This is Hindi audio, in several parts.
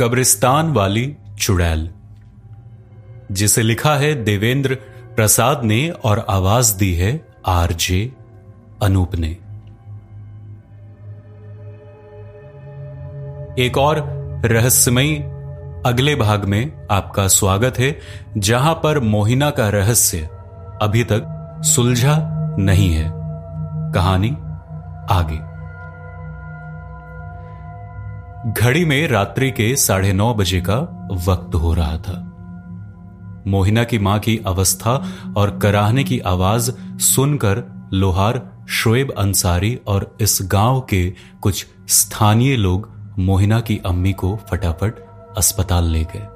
कब्रिस्तान वाली चुड़ैल, जिसे लिखा है देवेंद्र प्रसाद ने और आवाज़ दी है आरजे अनूप ने। एक और रहस्यमयी अगले भाग में आपका स्वागत है, जहाँ पर मोहिना का रहस्य अभी तक सुलझा नहीं है। कहानी आगे। घड़ी में रात्रि के साढ़े नौ बजे का वक्त हो रहा था। मोहिना की माँ की अवस्था और कराहने की आवाज़ सुनकर लोहार, शोएब अंसारी और इस गाँव के कुछ स्थानीय लोग मोहिना की अम्मी को फटाफट अस्पताल ले गए।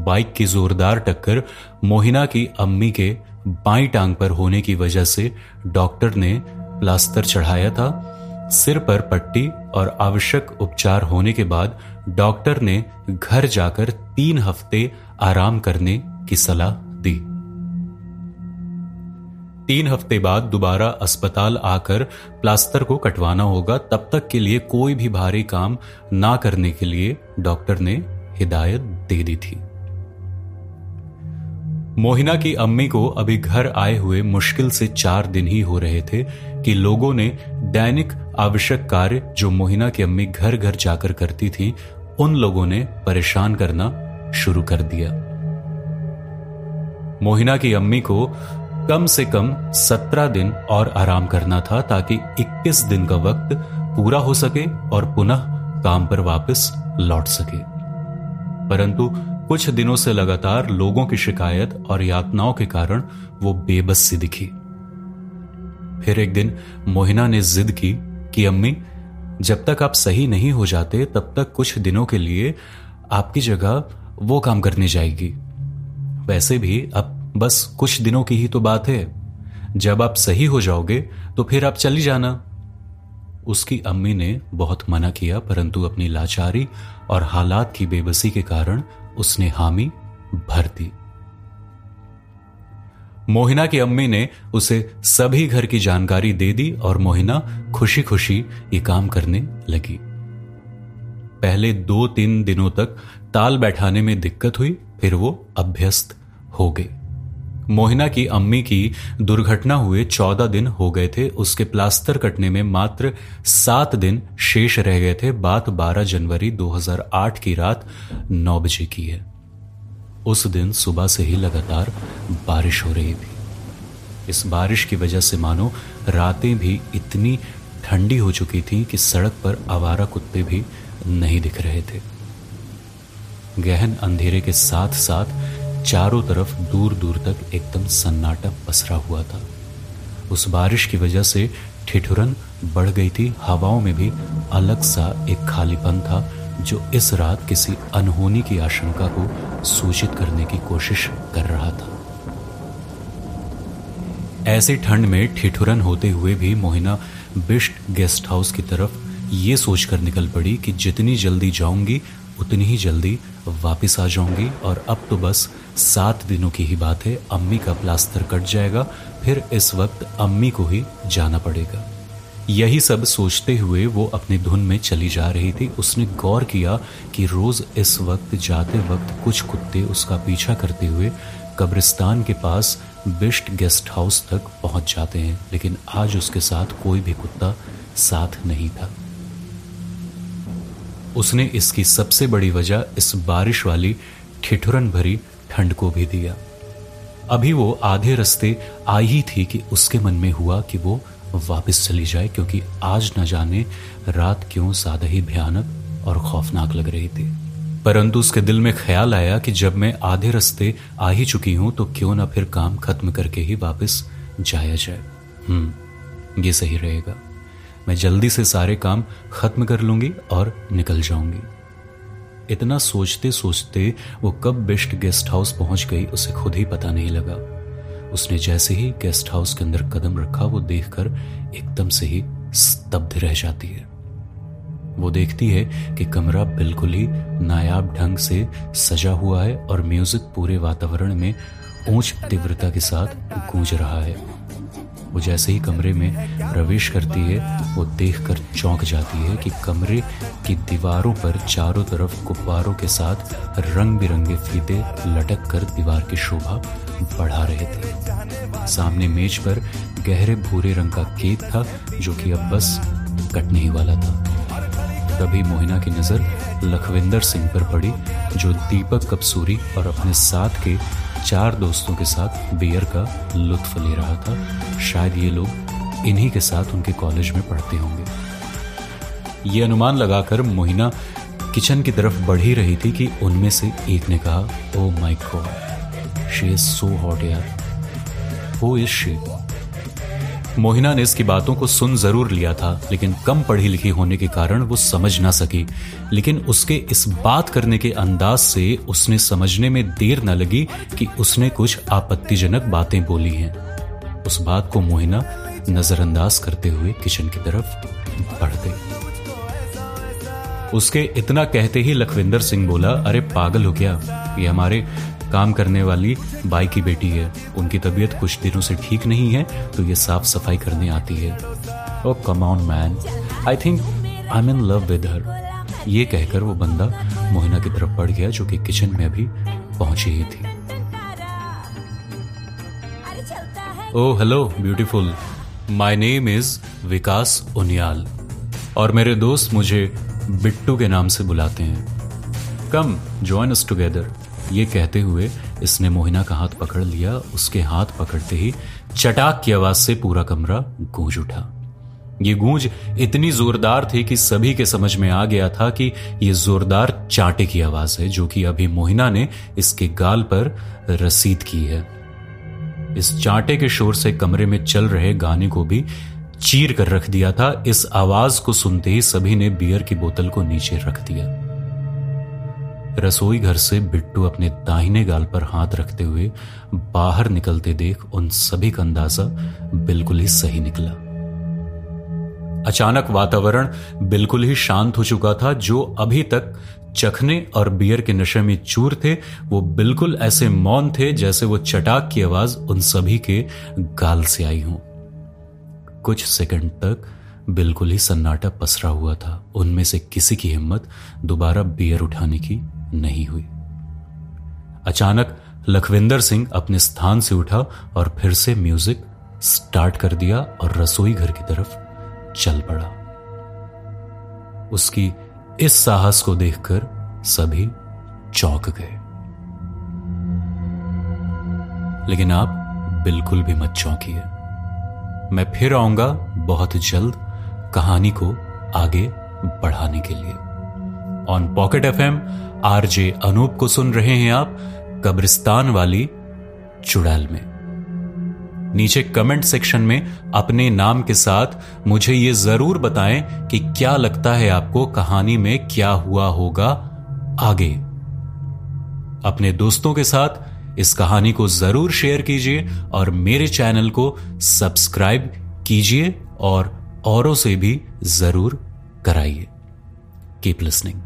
बाइक की जोरदार टक्कर मोहिना की अम्मी के बाई टांग पर होने की वजह से डॉक्टर ने प्लास्टर चढ़ाया था सिर पर पट्टी और आवश्यक उपचार होने के बाद डॉक्टर ने घर जाकर तीन हफ़्ते आराम करने की सलाह दी। तीन हफ़्ते बाद दोबारा अस्पताल आकर प्लास्टर को कटवाना होगा, तब तक के लिए कोई भी भारी काम ना करने के लिए डॉक्टर ने हिदायत दे दी थी। मोहिना की अम्मी को अभी घर आए हुए मुश्किल से चार दिन ही हो रहे थे कि लोगों ने दैनिक आवश्यक कार्य जो मोहिना की अम्मी घर घर जाकर करती थी, उन लोगों ने परेशान करना शुरू कर दिया। मोहिना की अम्मी को कम से कम सत्रह दिन और आराम करना था ताकि 21 दिन का वक्त पूरा हो सके और पुनः काम पर वापस लौट सके। परंतु कुछ दिनों से लगातार लोगों की शिकायत और यातनाओं के कारण वो बेबस सी दिखी। फिर एक दिन मोहिना ने जिद की कि, अम्मी, जब तक आप सही नहीं हो जाते, तब तक कुछ दिनों के लिए आपकी जगह वो काम करने जाएगी। वैसे भी अब बस कुछ दिनों की ही तो बात है। जब आप सही हो जाओगे तो फिर आप चली जाना। उसकी अम्मी ने बहुत मना किया, परंतु अपनी लाचारी और हालात की बेबसी के कारण उसने हामी भर दी। मोहिना की अम्मी ने उसे सभी घर की जानकारी दे दी और मोहिना खुशी खुशी ये काम करने लगी। पहले दो तीन दिनों तक ताल बैठाने में दिक्कत हुई, फिर वो अभ्यस्त हो गई। मोहिना की अम्मी की दुर्घटना हुए चौदह दिन हो गए थे। उसके प्लास्टर कटने में मात्र सात दिन शेष रह गए थे। बात 12 जनवरी 2008 की रात नौ बजे की है। उस दिन सुबह से ही लगातार बारिश हो रही थी। इस बारिश की वजह से मानो रातें भी इतनी ठंडी हो चुकी थी कि सड़क पर आवारा कुत्ते भी नहीं दिख रहे थे। गहन अंधेरे के साथ साथ चारों तरफ़ दूर दूर तक एकदम सन्नाटा पसरा हुआ था। उस बारिश की वजह से ठिठुरन बढ़ गई थी। हवाओं में भी अलग सा एक खालीपन था, जो इस रात किसी अनहोनी की आशंका को सूचित करने की कोशिश कर रहा था। ऐसी ठंड में ठिठुरन होते हुए भी मोहिना बिस्ट गेस्ट हाउस की तरफ़ ये सोचकर निकल पड़ी कि जितनी जल्दी जाऊँगी उतनी ही जल्दी वापस आ जाऊँगी और अब तो बस सात दिनों की ही बात है। अम्मी का प्लास्टर कट जाएगा, फिर इस वक्त अम्मी को ही जाना पड़ेगा। यही सब सोचते हुए वो अपनी धुन में चली जा रही थी। उसने गौर किया कि रोज इस वक्त जाते वक्त कुछ कुत्ते उसका पीछा करते हुए कब्रिस्तान के पास बिस्ट गेस्ट हाउस तक पहुँच जाते हैं, लेकिन आज उसके साथ कोई भी कुत्ता साथ नहीं था। उसने इसकी सबसे बड़ी वजह इस बारिश वाली ठिठुरन भरी ठंड को भी दिया। अभी वो आधे रास्ते आई ही थी कि उसके मन में हुआ कि वो वापस चली जाए, क्योंकि आज न जाने रात क्यों ज़्यादा ही भयानक और खौफनाक लग रही थी। परंतु उसके दिल में ख्याल आया कि जब मैं आधे रास्ते आ ही चुकी हूँ तो क्यों ना फिर काम खत्म करके ही वापस जाया जाए। हम्म ये सही रहेगा। मैं जल्दी से सारे काम खत्म कर लूँगी और निकल जाऊँगी। इतना सोचते सोचते वो कब बेस्ट गेस्ट हाउस पहुँच गई, उसे खुद ही पता नहीं लगा। उसने जैसे ही गेस्ट हाउस के अंदर कदम रखा, वो देखकर एकदम से ही स्तब्ध रह जाती है। वो देखती है कि कमरा बिल्कुल ही नायाब ढंग से सजा हुआ है और म्यूज़िक पूरे वातावरण में ऊंच तीव्रता के साथ गूंज रहा है। वो जैसे ही कमरे में प्रवेश करती है, वो देखकर चौंक जाती है कि कमरे की दीवारों पर चारों तरफ़ गुब्बारों के साथ रंग बिरंगे फीते लटक कर दीवार की शोभा बढ़ा रहे थे। सामने मेज पर गहरे भूरे रंग का केक था, जो कि अब बस कटने ही वाला था। तभी मोहिना की नज़र लखविंदर सिंह पर पड़ी, जो दीपक कपसूरी और अपने साथ के चार दोस्तों के साथ बियर का लुत्फ ले रहा था। शायद ये लोग इन्हीं के साथ उनके कॉलेज में पढ़ते होंगे। ये अनुमान लगाकर मोहिना किचन की तरफ़ बढ़ ही रही थी कि उनमें से एक ने कहा ओ my god she is so hot यार। हु इज़ शी मोहिना ने इसकी बातों को सुन ज़रूर लिया था, लेकिन कम पढ़ी लिखी होने के कारण वो समझ ना सकी। लेकिन उसके इस बात करने के अंदाज से उसने समझने में देर न लगी कि उसने कुछ आपत्तिजनक बातें बोली हैं। उस बात को मोहिना नजरअंदाज करते हुए किचन की तरफ़ बढ़ गई। उसके इतना कहते ही लखविंदर सिंह बोला, अरे पागल हो क्या ये हमारे काम करने वाली बाई की बेटी है। उनकी तबीयत कुछ दिनों से ठीक नहीं है तो ये साफ़ सफ़ाई करने आती है। ओ come on man I think I am in love with her ये कहकर वो बंदा मोहिना की तरफ़ पड़ गया, जो कि किचन में अभी पहुँची ही थी। ओ hello beautiful my name is Vikas Uniyal और मेरे दोस्त मुझे बिट्टू के नाम से बुलाते हैं। कम ज्वाइन अस टुगेदर ये कहते हुए इसने मोहिना का हाथ पकड़ लिया। उसके हाथ पकड़ते ही चटाक की आवाज़ से पूरा कमरा गूंज उठा। ये गूंज इतनी जोरदार थी कि सभी के समझ में आ गया था कि ये जोरदार चांटे की आवाज़ है, जो कि अभी मोहिना ने इसके गाल पर रसीद की है। इस चांटे के शोर से कमरे में चल रहे गाने को भी चीर कर रख दिया था। इस आवाज़ को सुनते ही सभी ने बियर की बोतल को नीचे रख दिया। रसोई घर से बिट्टू अपने दाहिने गाल पर हाथ रखते हुए बाहर निकलते देख उन सभी का अंदाज़ा बिल्कुल ही सही निकला। अचानक वातावरण बिल्कुल ही शांत हो चुका था। जो अभी तक चखने और बियर के नशे में चूर थे, वो बिल्कुल ऐसे मौन थे जैसे वो चटाक की आवाज़ उन सभी के गाल से आई हो। कुछ सेकंड तक बिल्कुल ही सन्नाटा पसरा हुआ था। उनमें से किसी की हिम्मत दोबारा बियर उठाने की नहीं हुई। अचानक लखविंदर सिंह अपने स्थान से उठा और फिर से म्यूज़िक स्टार्ट कर दिया और रसोई घर की तरफ़ चल पड़ा। उसकी इस साहस को देखकर सभी चौंक गए। लेकिन आप बिल्कुल भी मत चौंकिए। मैं फिर आऊँगा बहुत जल्द कहानी को आगे बढ़ाने के लिए। On pocket F M RJ Anoop को सुन रहे हैं आप कब्रिस्तान वाली चुड़ैल में। नीचे कमेंट सेक्शन में अपने नाम के साथ मुझे यह ज़रूर बताएँ कि क्या लगता है आपको कहानी में क्या हुआ होगा आगे। अपने दोस्तों के साथ इस कहानी को ज़रूर शेयर कीजिए और मेरे चैनल को सब्सक्राइब कीजिए और औरों से भी ज़रूर कराइए। Keep listening